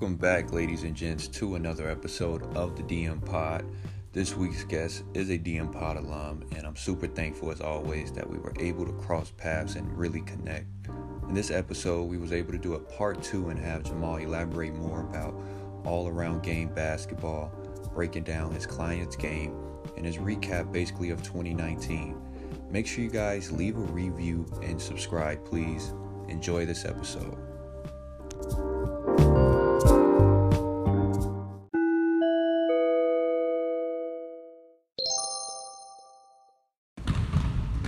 Welcome back, ladies and gents, to another episode of the DM Pod. This week's guest is a DM Pod alum, and I'm super thankful as always that we were able to cross paths and really connect. In this episode, we was able to do a part two and have Jamal elaborate more about all around game basketball, breaking down his client's game, and his recap basically of 2019. Make sure you guys leave a review and subscribe, please. Enjoy this episode.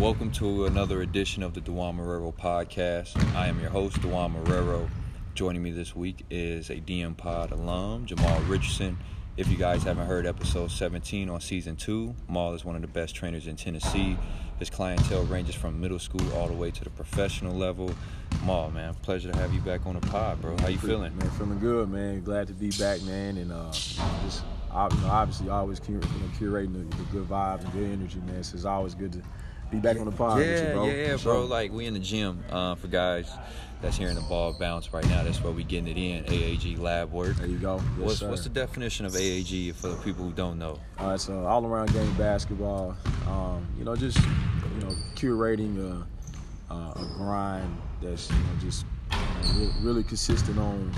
Welcome to another edition of the Dewan Marrero podcast. I am your host, Dewan Marrero. Joining me this week is a DM Pod alum, Jamal Richardson. If you guys haven't heard episode 17 on season two, Maul is one of the best trainers in Tennessee. His clientele ranges from middle school all the way to the professional level. Maul, man, pleasure to have you back on the pod, bro. How you feeling? Man, feeling good, man. Glad to be back, man. And uh, just, know, obviously, always cur- you know, curating the, the, good vibes and good energy, man. So it's always good to be back on the pod yeah, with you, bro. Yeah, bro. Like we in the gym uh, for guys that's hearing the ball bounce right now. That's where we getting it in. AAG lab work. There you go. Yes, what's sir. what's the definition of AAG for the people who don't know? Uh, it's uh, all around game basketball. Um, you know, just you know, curating a, uh, a grind that's you know just you know, really consistent on.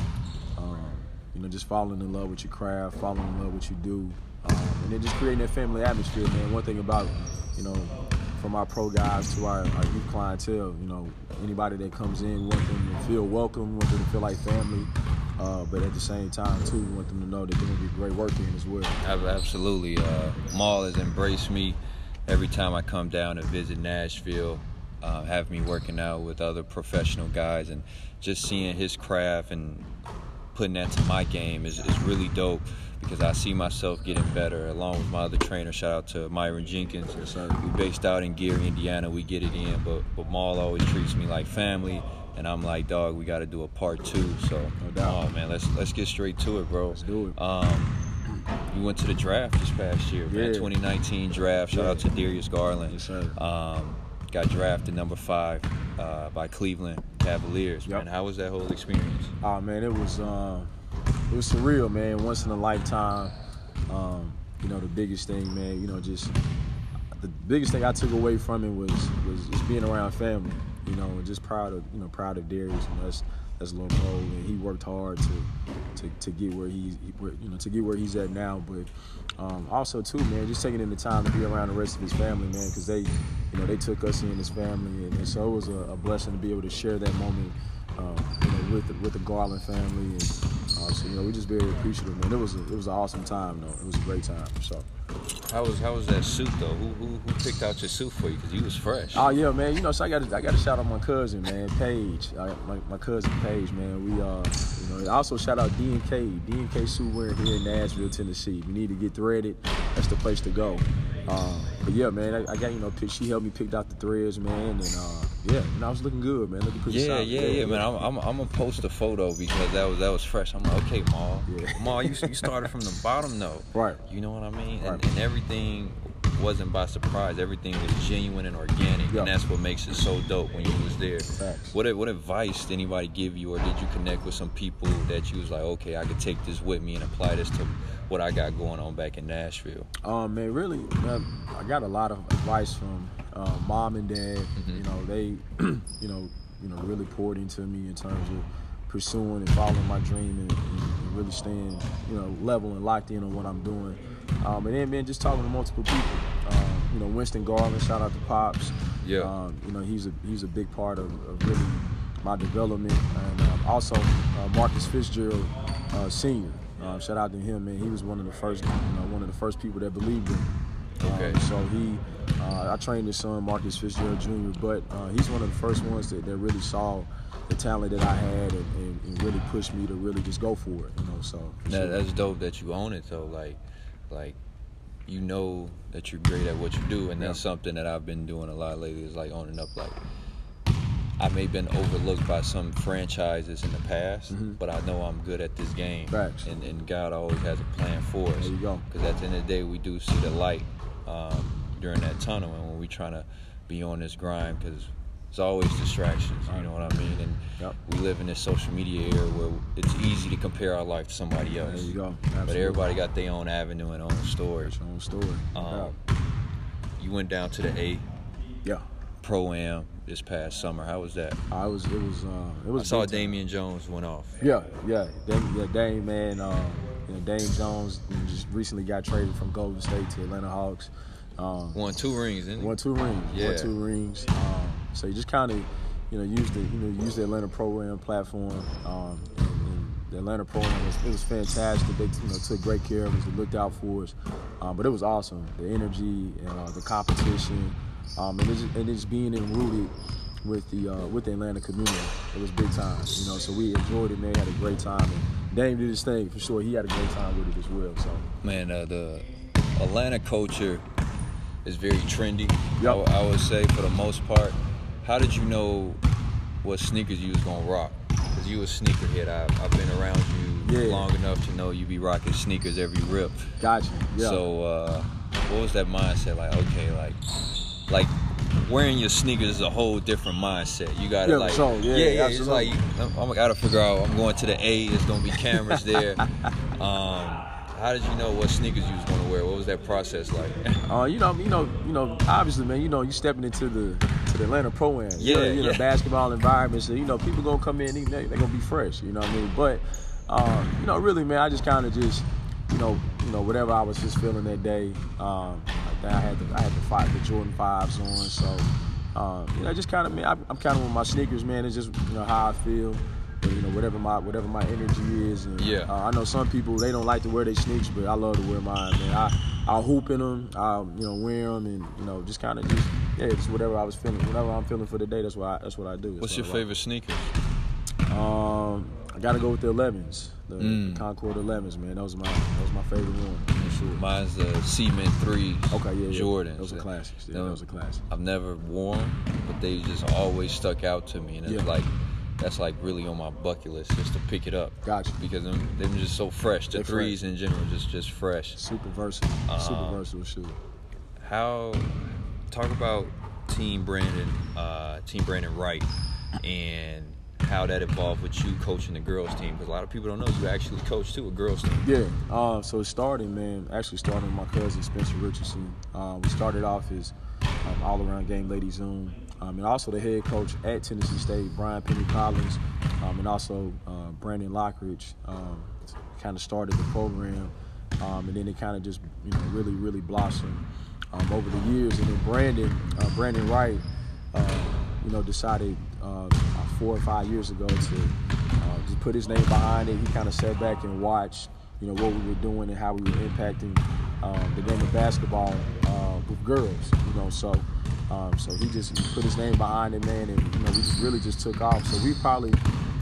Um, you know, just falling in love with your craft, falling in love with what you do, um, and then just creating that family atmosphere, man. One thing about you know from our pro guys to our, our, youth clientele. You know, anybody that comes in, want them to feel welcome, want them to feel like family. Uh, but at the same time, too, want them to know that they're gonna be great working as well. Absolutely, uh, Maul has embraced me every time I come down to visit Nashville. Uh, have me working out with other professional guys and just seeing his craft and putting that to my game is, is really dope because I see myself getting better along with my other trainer. Shout out to Myron Jenkins. Yes, sir. We based out in Gary, Indiana. We get it in, but but Maul always treats me like family, and I'm like, dog, we got to do a part two. So, no doubt. oh man, let's let's get straight to it, bro. Let's do it. Um, you went to the draft this past year, man. 2019 draft. Shout Yeah. out to Darius Garland. Yes, sir. Um, got drafted number five uh, by Cleveland Cavaliers. Yep. Man, how was that whole experience? Oh man, it was um, it was surreal, man. Once in a lifetime. Um, you know, the biggest thing, man. You know, just the biggest thing I took away from it was was just being around family. You know, and just proud of you know proud of Darius. You know, that's Lil Mo, and he worked hard to to, to get where he's he, you know to get where he's at now. But um, also too, man, just taking in the time to be around the rest of his family, man, because they you know they took us in as family, and, and so it was a, a blessing to be able to share that moment. Um, you know, with the, with the Garland family, and uh, so you know we just very appreciative, man. It was a, it was an awesome time, though. It was a great time. So. How was how was that suit though? Who who, who picked out your suit for you? Because you was fresh. Oh yeah, man. You know, so I got I got to shout out my cousin, man, Paige. Uh, my, my cousin Paige, man. We uh, you know, also shout out D and K, D and K suit wearing here in Nashville, Tennessee. We need to get threaded. That's the place to go. Um, but yeah, man, I, I got you know, she helped me pick out the threads, man, and uh, yeah, and I was looking good, man, looking pretty Yeah, solid. yeah, yeah, man. I'm, I'm, I'm gonna post a photo because that was that was fresh. I'm like, okay, Maul, Yeah. Maul, you, you started from the bottom though. Right. You know what I mean? And, Right. and everything wasn't by surprise. Everything was genuine and organic, Yeah. and that's what makes it so dope when you was there. Facts. What what advice did anybody give you, or did you connect with some people that you was like, okay, I could take this with me and apply this to what I got going on back in Nashville? Um, man, really, I got a lot of advice from uh, mom and dad. Mhm. You know, they, you know, you know, really poured into me in terms of pursuing and following my dream and, and, and really staying, you know, level and locked in on what I'm doing. Um, and then, man, just talking to multiple people. Um, you know, Winston Garland, shout out to Pops. Yeah. Um, you know, he's a he's a big part of, of really my development, and um, also uh, Marcus Fitzgerald, uh, Senior. Um, shout out to him, man. He was one of the first, you know, one of the first people that believed in. me. Okay. Um, so he, uh, I trained his son Marcus Fitzgerald Jr., but uh, he's one of the first ones that, that really saw the talent that I had and, and, and really pushed me to really just go for it. You know, so. That, that's dope that you own it though. Like, like you know that you're great at what you do, and that's Yeah. something that I've been doing a lot lately. Is like owning up. Like, I may have been overlooked by some franchises in the past, Mhm. but I know I'm good at this game. Facts. And, and God always has a plan for us. There you go. Because at the end of the day, we do see the light um, during that tunnel, and when we trying to be on this grind, because it's always distractions. You know what I mean? And Yep. we live in this social media era where it's easy to compare our life to somebody else. There you go. But everybody got their own avenue and own story. It's your own story. Um, doubt. you went down to the A yeah. Pro Am this past summer. How was that? I was. It was. Uh, it was. I saw. Damian Jones went off. Yeah, yeah, Dame, yeah, Dame, man. Um, you know, Dame Jones just recently got traded from Golden State to Atlanta Hawks. Um, Won two rings, didn't he? won two rings. Yeah. Won two rings. Um, so you just kind of, you know, use the you know use the Atlanta Pro Am platform. Um, the Atlanta Pro Am was, it was fantastic. They you know took great care of us. They looked out for us. Um, but it was awesome. The energy and uh, the competition, um, and, it's, and it's being enrooted with the uh, with the Atlanta community. It was big time. You know, so we enjoyed it. Man, had a great time. And Dame did his thing for sure. He had a great time with it as well. So Man, uh, the Atlanta culture is very trendy. Yep. I, would- I would say for the most part. How did you know what sneakers you was gonna rock? Cause you a sneakerhead. I've, I've been around you Yeah. long enough to know you be rocking sneakers every rip. Gotcha. Yeah. So uh, what was that mindset like? Okay, like like wearing your sneakers is a whole different mindset. You gotta Yeah, like for sure. Yeah, yeah, It's like I'm, I'm gotta figure out. I'm going to the A. There's gonna be cameras there. um, how did you know what sneakers you was gonna wear? What was that process like? Uh, you know, you know, you know. Obviously, man, you know, you stepping into the to the Atlanta Pro Am. Yeah, you know, yeah. basketball environment. So you know, people gonna come in, they they gonna be fresh. You know what I mean? But uh, you know, really, man, I just kind of just, you know, you know, whatever I was just feeling that day. Um, that I had to, I had the five the Jordan fives on. So um, you know, just kind of man, I'm kind of with my sneakers, man. It's just you know how I feel. And, you know, whatever my whatever my energy is, and Yeah. uh, I know some people they don't like to wear their sneakers, but I love to wear mine, man. I I hoop in them, I you know wear them, and you know just kind of just yeah, just whatever I was feeling, whatever I'm feeling for the day. That's what I that's what I do. That's What's your what I favorite sneakers? like. Um, I gotta go with the 11s, the, Mm. Concord 11s, man. That was my that was my favorite one for sure. Mine's the Cement Three. okay, yeah, yeah. Jordans. Those are classics. Yeah, those are classics. I've never worn, but they just always stuck out to me, and it's Yeah. like that's like really on my bucket list just to pick it up. Gotcha. Because them, them just so fresh. The They're threes in general just just fresh. Super versatile, super Uh, versatile shoe. How talk about Team Brandan, uh, Team Brandan Wright, and how that evolved with you coaching the girls team. Because a lot of people don't know you actually coach too a girls team. Yeah, uh, so it started, man. Actually, started with my cousin Spencer Richardson. Uh, we started off as um, all-around game lady Zoom, um, and also the head coach at Tennessee State, Brian Penny Collins, um, and also uh, Brandon Lockridge. Um, kind of started the program, um, and then it kind of just you know really really blossomed um, over the years. And then Brandan, uh, Brandan Wright, uh, you know, decided uh, four or five years ago to uh, just put his name behind it. He kind of sat back and watched, you know, what we were doing and how we were impacting um, the game of basketball uh, with girls. You know, so um, so he just put his name behind it, man, and you know, we just really just took off. So we probably,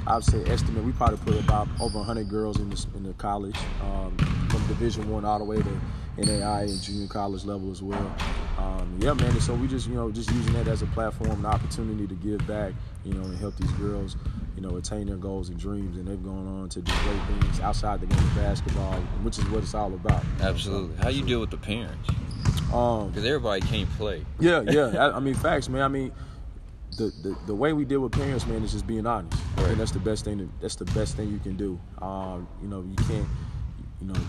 I'd say, estimate we probably put about over 100 girls in the in the college, um, from Division One all the way to NAI and junior college level as well. Um, yeah, man. And so we just, you know, just using that as a platform, an opportunity to give back, you know, and help these girls, you know, attain their goals and dreams. And they've gone on to do great things outside the game of basketball, which is what it's all about. Absolutely. How you deal with the parents? Um, Because everybody can't play. yeah, yeah. I, I mean, facts, man. I mean, the, the the way we deal with parents, man, is just being honest. Right. think that's the best thing. To, that's the best thing you can do. Um, you know, you can't, you know,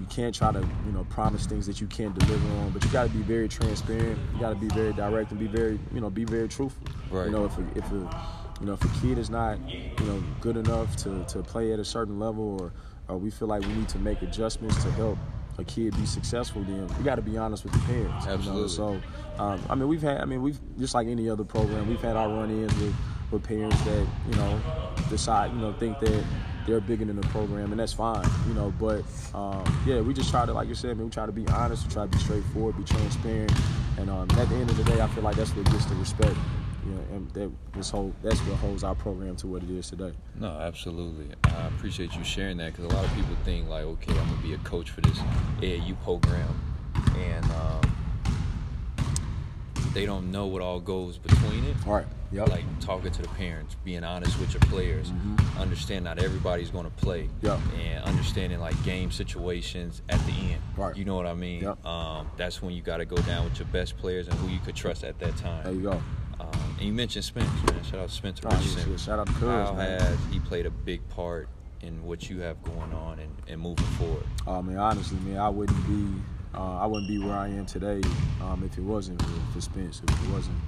you can't try to, you know, promise things that you can't deliver on. But you got to be very transparent. You got to be very direct and be very, you know, be very truthful. Right. You know, if a, if a, you know, if a kid is not, you know, good enough to, to play at a certain level, or or we feel like we need to make adjustments to help a kid be successful, then we got to be honest with the parents. you know? Absolutely. So, um, I mean, we've had, I mean, we've just like any other program, we've had our run-ins with, with parents that you know decide, you know, think that they're bigger than the program, and that's fine, you know. But um, yeah, we just try to, like you said, man, we try to be honest, we try to be straightforward, be transparent, and um, at the end of the day, I feel like that's what gets the respect. You know, and that this whole that's what holds our program to what it is today. No, absolutely. I appreciate you sharing that because a lot of people think like, okay, I'm gonna be a coach for this AAU program, and um, they don't know what all goes between it. All right. Yep. Like talking to the parents, being honest with your players, understand not everybody's going to play, Mm-hmm. Yep. and understanding like game situations at the end. Right. You know what I mean? Yep. Um, that's when you got to go down with your best players and who you could trust at that time. there you go. Um, And you mentioned Spence, man. Shout out to Spencer Oh, Richardson. shout out to Cuz, How man. has he played a big part in what you have going on and, and moving forward? I mean, honestly, man, I wouldn't be, uh, I wouldn't be where I am today um, if it wasn't for, for Spence, if it wasn't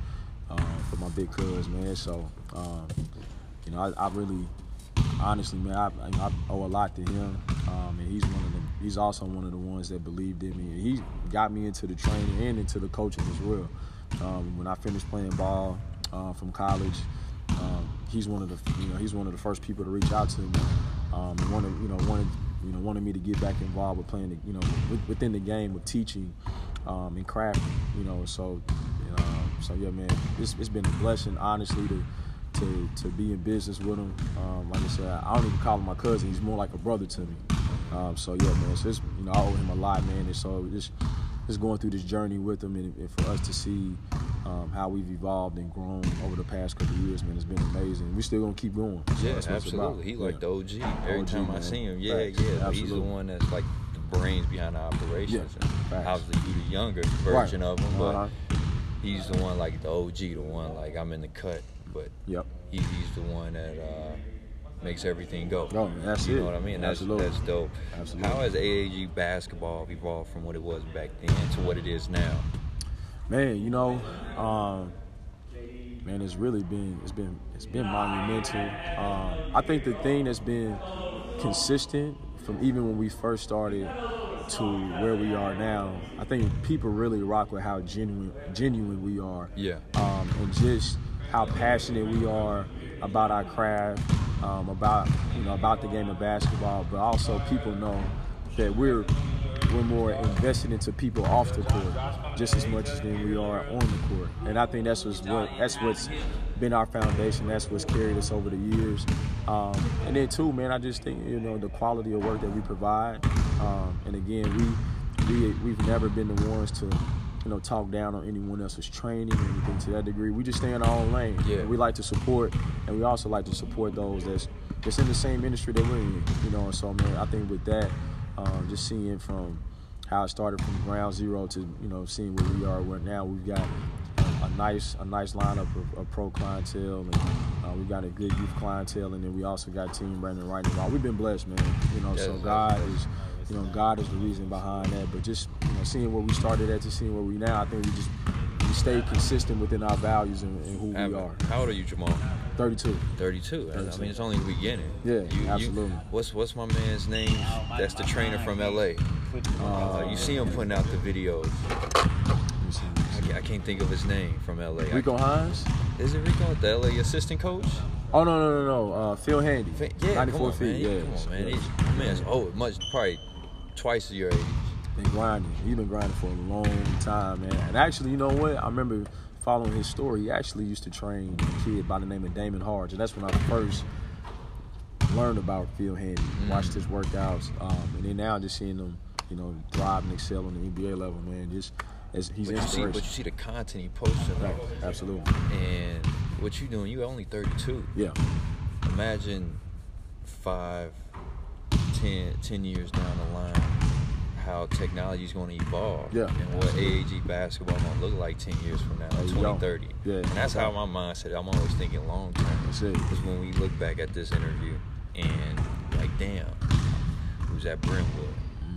um, for my big cuz, man. So, um, you know, I, I really, honestly, man, I, I owe a lot to him, um, and he's one of them. He's also one of the ones that believed in me. And he got me into the training and into the coaching as well. Um, when I finished playing ball uh, from college, um, he's one of the, you know, he's one of the first people to reach out to me and wanted, you know, wanted, you know, wanted me to get back involved with playing, the, you know, with, within the game with teaching um, and crafting, you know. So, uh, so yeah, man, it's, it's been a blessing, honestly, to to to be in business with him. Um, like I said, I don't even call him my cousin; he's more like a brother to me. Um, so yeah, man, so it's, you know, I owe him a lot, man. And so just just going through this journey with him, and, and for us to see um, how we've evolved and grown over the past couple of years, man, it's been amazing. We're still gonna keep going. So Yeah, that's what it's about. absolutely. He like Yeah. the OG. Every OG, time I see him, yeah, Facts. yeah. He's the one that's like the brains behind the operations. Yeah, obviously, you the younger version of him, but Uh-huh. he's the one like the OG, the one like I'm in the cut, but Yep. he, he's the one that uh, makes everything go. Oh, man, that's you it. know what I mean? That's Absolutely. that's dope. Absolutely. How has AAG basketball evolved from what it was back then to what it is now? Man, you know, um, man, it's really been it's been it's been monumental. Um, I think the thing that's been consistent from even when we first started to where we are now, I think people really rock with how genuine genuine we are. Yeah. Um, and just how passionate we are about our craft, um, about you know about the game of basketball, but also people know that we're we're more invested into people off the court just as much as than we are on the court. And I think that's what's what that's what's been our foundation. That's what's carried us over the years. Um, and then too, man, I just think you know the quality of work that we provide. Um, and again, we we we've never been the ones to you know talk down on anyone else's training or anything to that degree. We just stay in our own lane. Yeah. We like to support, and we also like to support those that's that's in the same industry that we're in. You know, and so man, I think with that, um, just seeing from how it started from ground zero to you know seeing where we are where now we've got a nice a nice lineup of, of pro clientele and uh, we got a good youth clientele and then we also got team Brandan Wright involved. We've been blessed, man. You know, so Yeah. God is you know God is the reason behind that. But just you know seeing where we started at to seeing where we now, I think we just we stay consistent within our values and, and who we are. How old are you, Jamal? 32. 32. I mean, it's only the beginning. Yeah, absolutely. what's what's my man's name? That's the trainer from LA. Uh, you see him putting out the videos. Let me see. I can't, I can't think of his name from LA. Rico Hines? is it Rico, the LA assistant coach? Oh no no no no. Uh, Phil Handy. Yeah, 94 come on, feet. man. Yeah. Come on, man. yeah. He's, my man's oh, much probably twice your age. been grinding. He's been grinding for a long time, man. And actually, you know what? I remember following his story. He actually used to train a kid by the name of Damon Harge, and that's when I first learned about Phil Handy. Mm. Watched his workouts, um, and then now just seeing him, you know, thrive and excel on the NBA level, man. Just as he's But you see, but you see the content he posting, Right, absolutely. and what you doing? You're only 32. Yeah. imagine five, ten, ten years down the line, how technology is going to evolve, Yeah. and what AAG basketball going to look like ten years from now, There you go. 2030. Yeah. and that's how my mindset. I'm always thinking long term. That's it. Because when we look back at this interview, and like, damn, who's at Brentwood?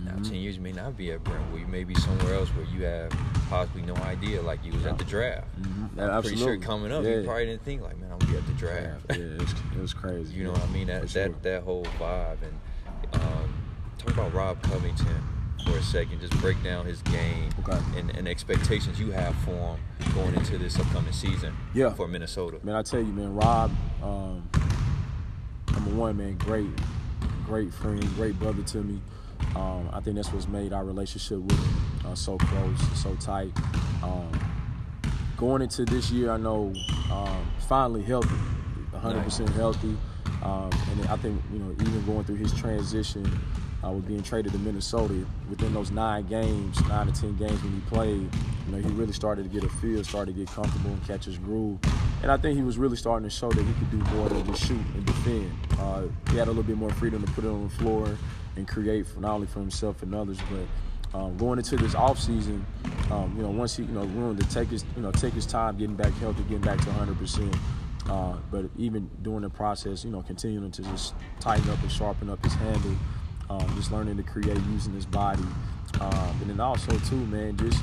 Now, Mhm. ten years you may not be at Brentwood. You may be somewhere else where you have possibly no idea. Like you was at the draft. Mhm. I'm Yeah, pretty sure coming up, Yeah. you probably didn't think like, man, I'm gonna be at the draft. Yeah, it was, it was crazy. You know yeah, what I mean? That for that sure. that whole vibe and um, talk about Rob Covington for a second. Just break down his game Okay. and, and expectations you have for him going into this upcoming season Yeah. for Minnesota. Man, I tell you, man, Rob, um, number one, man, great, great friend, great brother to me. Um, I think that's what's made our relationship with him uh, so close, so tight. Um, going into this year, I know um, finally healthy, 100% healthy. Um, and I think, you know, even going through his transition uh, with being traded to Minnesota, within those nine games, nine to 10 games when he played, you know, he really started to get a feel, started to get comfortable and catch his groove. And I think he was really starting to show that he could do more than just shoot and defend. Uh, he had a little bit more freedom to put it on the floor and create for not only for himself and others, but um, going into this off season, um, you know, once he, you know, willing to take his, you know, take his time getting back healthy, getting back to 100 percent. Uh, but even during the process, you know, continuing to just tighten up and sharpen up his handle, um, just learning to create using his body, um, and then also too, man, just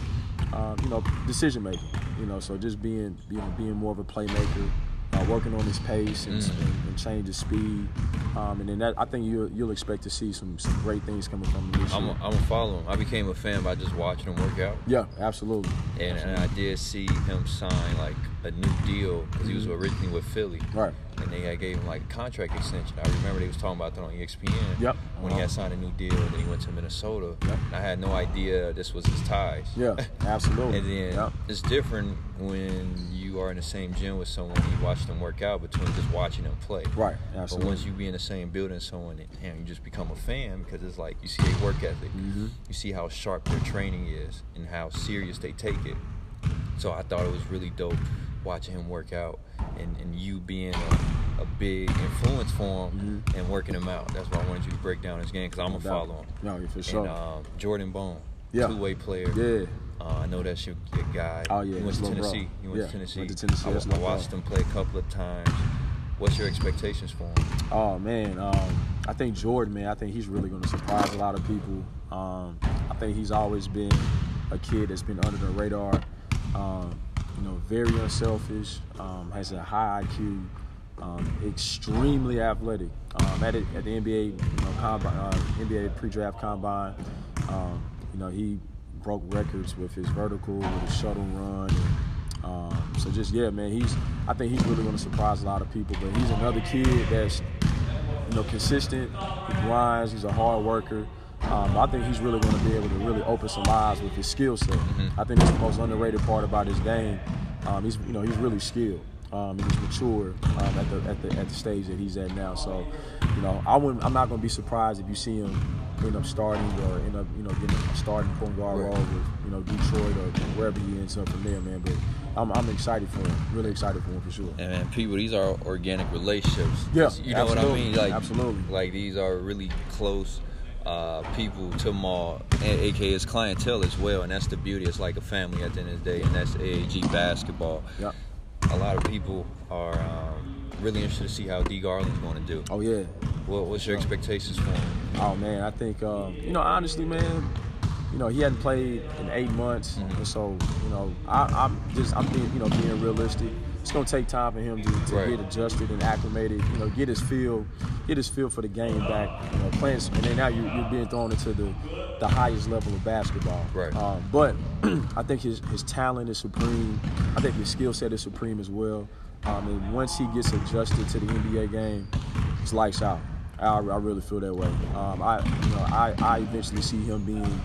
um, you know, decision making. You know, so just being, being being more of a playmaker, uh, working on his pace and, mm. and, and change his speed. Um, and then that, I think you'll, you'll expect to see some, some great things coming from him this I'm. A, I'm a follow him. I became a fan by just watching him work out. Yeah, absolutely. And, absolutely. and I did see him sign like a new deal because he was mm-hmm. originally with Philly. Right. And they had gave him like a contract extension. I remember they was talking about that on ESPN. Yep. When uh-huh. he had signed a new deal, and then he went to Minnesota. Yep. And I had no idea this was his ties. Yeah, absolutely. and then yep. it's different when you are in the same gym with someone and you watch them work out between just watching them play. Right. Absolutely. But once you be in the same building someone and you just become a fan because it's like you see their work ethic, mm-hmm. you see how sharp their training is and how serious they take it. So I thought it was really dope watching him work out and, and you being a, a big influence for him mm-hmm. and working him out. That's why I wanted you to break down his game because I'm going to follow him. No, for sure. And um, Jordan Bone, yeah. two-way player. Yeah. Uh, I know that's your, your guy. Oh yeah, he went to Tennessee. He went yeah. to Tennessee. Went to Tennessee. I, I watched him play a couple of times. What's your expectations for him? Oh man, um, I think Jordan, man, I think he's really going to surprise a lot of people. Um, I think he's always been a kid that's been under the radar. Um, you know, very unselfish, um, has a high IQ, um, extremely athletic. Um, at, it, at the NBA, you know, combine, uh, NBA pre-draft combine, um, you know, he broke records with his vertical, with his shuttle run. And, um, so just yeah, man, he's. I think he's really going to surprise a lot of people. But he's another kid that's, you know, consistent. He grinds. He's a hard worker. Um, I think he's really going to be able to really open some eyes with his skill set. Mm-hmm. I think that's the most underrated part about his game. Um, he's you know he's really skilled. Um, he's mature um, at the at the at the stage that he's at now. So, you know, I wouldn't. I'm not going to be surprised if you see him end up starting or end up you know getting a starting point guard role with you know Detroit or wherever he ends up from there, man. But I'm, I'm excited for him. Really excited for him for sure. And man, people, these are organic relationships. Yeah, you know absolutely. what I mean. Like absolutely. Like these are really close uh, people to Maul, aka his clientele as well, and that's the beauty. It's like a family at the end of the day, and that's AAG basketball. Yeah. A lot of people are um, really interested to see how D Garland's going to do. Oh yeah. What, what's your expectations for him? Oh man, I think um, you know honestly, man. You know he hadn't played in eight months, mm-hmm. and so you know I, am just I'm being you know being realistic it's gonna take time for him to, to right. get adjusted and acclimated. You know, get his feel, get his feel for the game back. You know, playing, and then now you, are being thrown into the the highest level of basketball. Right. Um, but I think his his talent is supreme. I think his skill set is supreme as well. Um, and once he gets adjusted to the NBA game, it's lights out. I, I really feel that way. Um, I, you know, I, I eventually see him being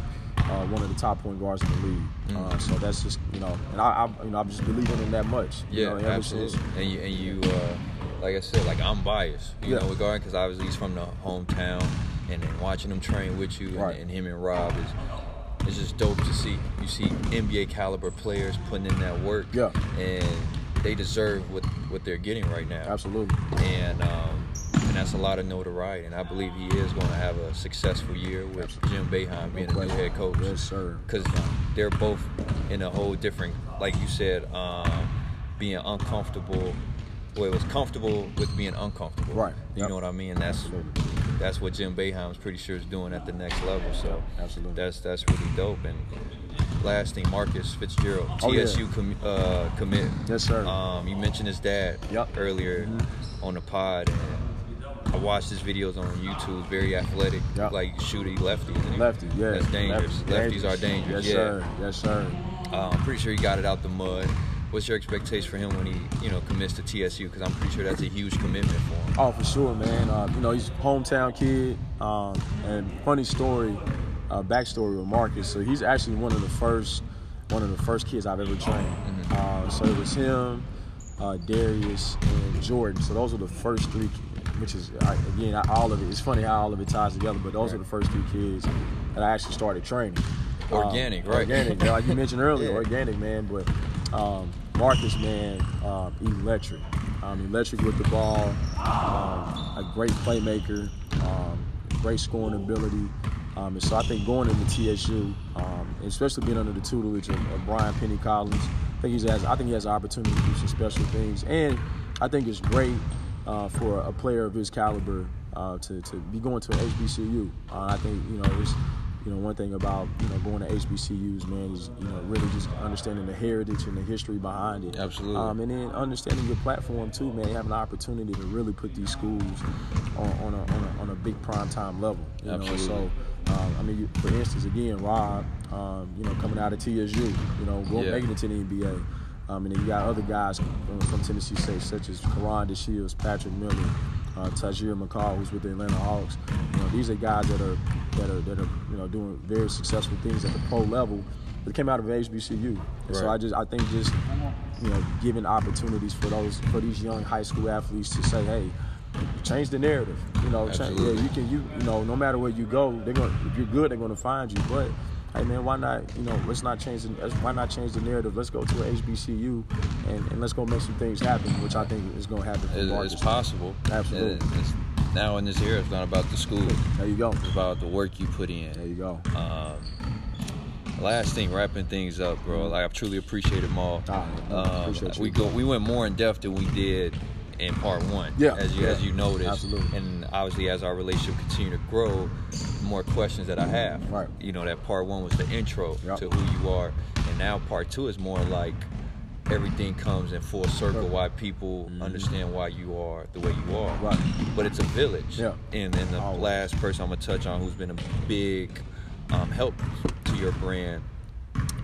uh, one of the top point guards in the league. Mm. Uh, so that's just you know, and I, I, you know I'm just believing in that much. Yeah, you know, absolutely. And you and you, uh, like I said, like I'm biased. You yeah. know, regarding because obviously he's from the hometown, and then watching him train with you right. and, and him and Rob is. It's just dope to see. You see NBA caliber players putting in that work, yeah, and they deserve what what they're getting right now. Absolutely. And um, and that's a lot of notoriety. And I believe he is going to have a successful year with John Beilein being no the new head coach. Yes, sir. Because they're both in a whole different, like you said, um, being uncomfortable. Well, it was comfortable with being uncomfortable. Right. You yep. know what I mean? That's Absolutely. that's what John Beilein's pretty sure is doing at the next level. So Absolutely. that's that's really dope. And last thing, Marcus Fitzgerald, oh, TSU yeah. com- uh, commit. Yes, sir. Um, you mentioned his dad yep. earlier mm-hmm. on the pod. And, watched his videos on YouTube. Very athletic, yep. like shooty lefty. Lefty, yeah. That's dangerous. Lefties are dangerous. Yes, yeah. sir. Yes, sir. Uh, I'm pretty sure he got it out the mud. What's your expectation for him when he, you know, commits to TSU? Because I'm pretty sure that's a huge commitment for him. Oh, for sure, man. Uh, you know, he's a hometown kid. Um, and funny story, uh, backstory with Marcus. So he's actually one of the first, one of the first kids I've ever trained. Mm-hmm. Uh, so it was him, uh, Darius, and Jordan. So those were the first three which is again all of it. It's funny how all of it ties together, but those right. are the first two kids that I actually started training. Organic, um, right? Organic, like you mentioned earlier, yeah. organic, man. But um, Marcus, man, um, electric. Um, electric with the ball, um, a great playmaker, um, great scoring ability. Um, and so I think going into TSU, um, especially being under the tutelage of, of Brian Penny Collins, I think he has I think he has an opportunity to do some special things, and I think it's great uh, for a player of his caliber uh, to, to be going to an HBCU. Uh, I think you know it's you know one thing about you know going to HBCUs, man, is you know really just understanding the heritage and the history behind it. Absolutely. Um, and then understanding your platform too, man. Having an opportunity to really put these schools on, on a, on a on a big prime time level. You Absolutely. know, so um, I mean, for instance, again, Rob, um, you know, coming out of TSU, you know, going Yeah. making it to the NBA. Um, and then you got other guys from, Tennessee State, such as Karan DeShields, Patrick Miller, uh, Tahjere McCall, who's with the Atlanta Hawks. You know, these are guys that are that are that are you know doing very successful things at the pro level. But came out of HBCU, and so I just I think just you know giving opportunities for those for these young high school athletes to say, hey, change the narrative. You know, cha- yeah, you can you you know no matter where you go, they're going to if you're good, they're going to find you. But hey man, why not you know let's not change the why not change the narrative? Let's go to a HBCU and, and let's go make some things happen, which I think is going to happen for It- it's possible. Absolutely. It- it's- now in this era, it's not about the school. There you go. It's about the work you put in. There you go. Um, last thing, wrapping things up, bro. Like I truly appreciate it, Maul. Ah, Um, appreciate you. we go, we went more in depth than we did in part one. Yeah, as you yeah. as you noticed, Absolutely. and obviously as our relationship continue to grow, the more questions that I have. Right. You know that part one was the intro Yep. to who you are, and now part two is more like everything comes in full circle. Sure. Why people understand why you are the way you are. Mm-hmm. Right. But it's a village. Yeah. And then the Always. last person I'm gonna touch on who's been a big um, help to your brand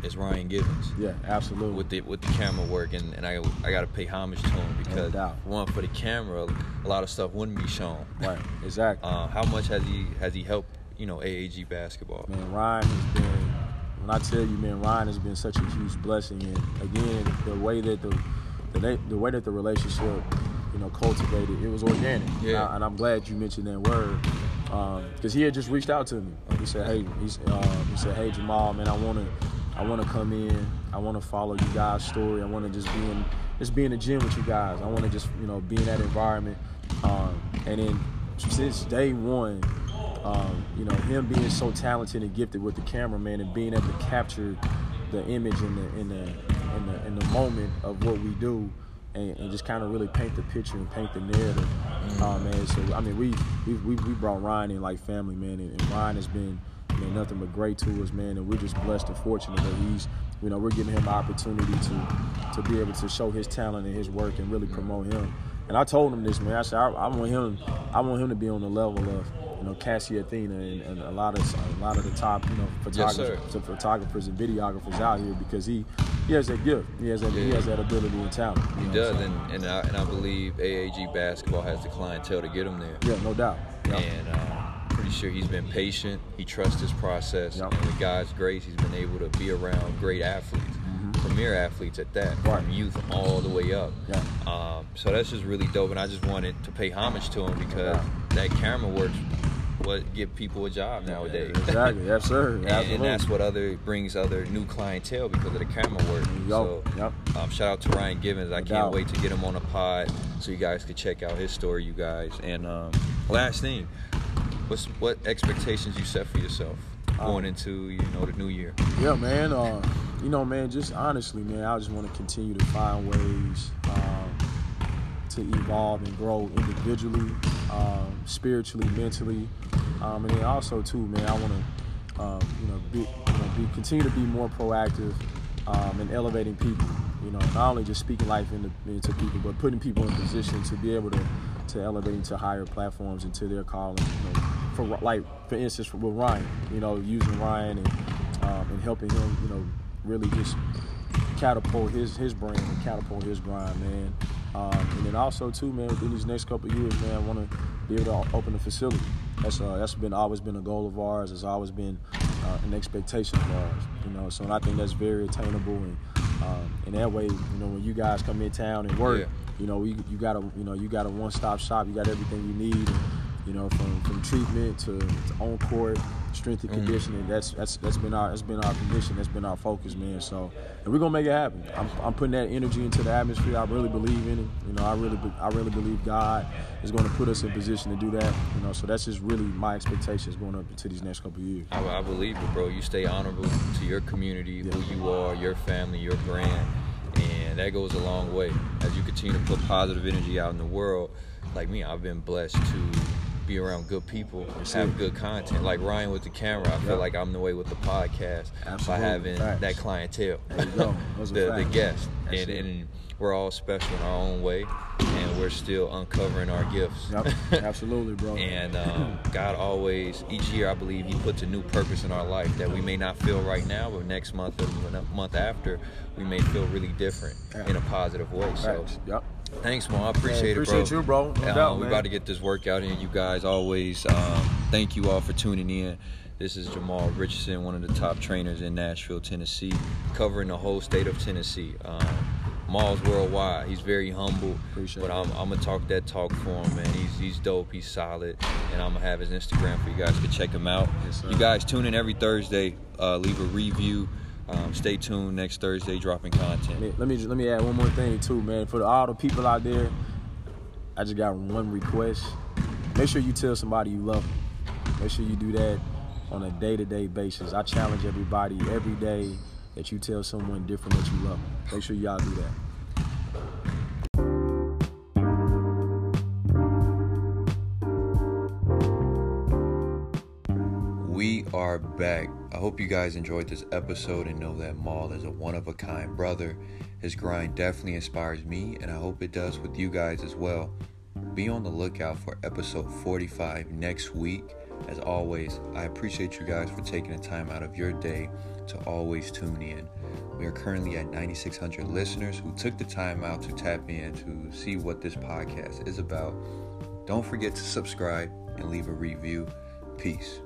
is Ryan Givens Yeah, absolutely. with the with the camera work, and, and I I gotta pay homage to him because doubt. one for the camera, a lot of stuff wouldn't be shown. right, exactly. Uh, how much has he has he helped you know AAG basketball? Man, Ryan has been. When I tell you, man, Ryan has been such a huge blessing, and again, the way that the the, the way that the relationship, you know, cultivated, it was organic. Yeah. And, I, and I'm glad you mentioned that word because he had just reached out to me. He said, "Hey, he's, uh, he said, hey Jamal, man, I want to, I want to come in. I want to follow you guys' story. I want to just be in, just be in the gym with you guys. I want to just, you know, be in that environment. Um, and then since day one, um, you know, him being so talented and gifted with the cameraman and being able to capture the image in the in the in the, in the moment of what we do and, and just kind of really paint the picture and paint the narrative. Uh, man, so I mean, we we we, we brought Ryan in like family, man, and, and Ryan has been you know, nothing but great to us, man, and we're just blessed and fortunate that he's, you know, we're giving him an opportunity to to be able to show his talent and his work and really promote him. And I told him this, man. I said I, I want him, I want him to be on the level of, you know, Cassie Athena and, and a lot of a lot of the top, you know, photographers, sir. photographers and videographers out here because he he has that gift, he has that he has that ability and talent. He know, does, so- and and I, and I believe AAG basketball has the clientele to get him there. yeah, no doubt. Yeah. and uh, pretty sure he's been patient. He trusts his process, Yep. and with God's grace, he's been able to be around great athletes, premier athletes at that, Mm-hmm. Right. from youth all the way up. Yeah. Um, so that's just really dope, and I just wanted to pay homage to him because Yeah. that camera works. What give people a job nowadays? exactly. Yes, sir. And, and that's what other brings other new clientele because of the camera work. So, Yep. um, shout out to Ryan Givens. I No can't doubt. wait to get him on a pod so you guys could check out his story, you guys. And um, last thing, what's what expectations you set for yourself going Um, into you know the new year? Yeah, man. Uh, you know, man. Just honestly, man, I just want to continue to find ways um, to evolve and grow individually, um, spiritually, mentally, um, and then also too, man. I want to, um, you know, be, you know, be continue to be more proactive um, in elevating people. You know, not only just speaking life into, into people, but putting people in position to be able to to elevating to higher platforms into their calling. You know, for like, for instance, with Ryan, you know, using Ryan and um, and helping him, you know, really just catapult his his brand and catapult his grind, man. Um, and then also too, man, in these next couple years, man, I want to be able to open a facility. That's uh, that's been always been a goal of ours. It's always been uh, an expectation of ours, you know. So and I think that's very attainable, and um, in that way, you know, when you guys come in town and work, Yeah. you know, you, you got a you know you got a one stop shop. You got everything you need. You know, from, from treatment to, to on court strength and Mm. conditioning. That's that's that's been our that's been our condition. That's been our focus, man. So, and we're gonna make it happen. I'm, I'm putting that energy into the atmosphere. I really believe in it. You know, I really I really believe God is going to put us in position to do that. You know, so that's just really my expectations going up into these next couple of years. I, I believe it, bro. You stay honorable to your community, Yeah. who you are, your family, your brand, and that goes a long way. As you continue to put positive energy out in the world, like me, I've been blessed to be around good people, That's have it. good content. Like Ryan with the camera, I feel Yep. like I'm the way with the podcast Absolutely. by having Facts. that clientele, There you go. Those are the, the facts. guests, and, and we're all special in our own way, and we're still uncovering our gifts. Yep, absolutely, bro. And um, God always, each year, I believe He puts a new purpose in our life that we may not feel right now, but next month or the month after, we may feel really different in a positive way. So, Yep. Thanks, Mo. I appreciate Hey, it, bro. appreciate you, bro. No Um, doubt, we're man. about to get this workout in. You guys always, um, thank you all for tuning in. This is Jamal Richardson, one of the top trainers in Nashville, Tennessee, covering the whole state of Tennessee. Um, Maul's worldwide. He's very humble, Appreciate but. I'm, I'm gonna talk that talk for him, man. He's he's dope. He's solid, and I'm gonna have his Instagram for you guys to check him out. Yes, you guys tune in every Thursday. Uh, leave a review. Um, stay tuned. Next Thursday, dropping content. Let me, let me just- let me add one more thing too, man. For the, all the people out there, I just got one request. Make sure you tell somebody you love them. Make sure you do that on a day-to-day basis. I challenge everybody every day that you tell someone different that you love them. Make sure y'all do that. We are back. I hope you guys enjoyed this episode and know that Maul is a one of a kind brother. His grind definitely inspires me, and I hope it does with you guys as well. Be on the lookout for episode 45 next week. As always, I appreciate you guys for taking the time out of your day to always tune in. We are currently at 9,600 listeners who took the time out to tap in to see what this podcast is about. Don't forget to subscribe and leave a review. Peace.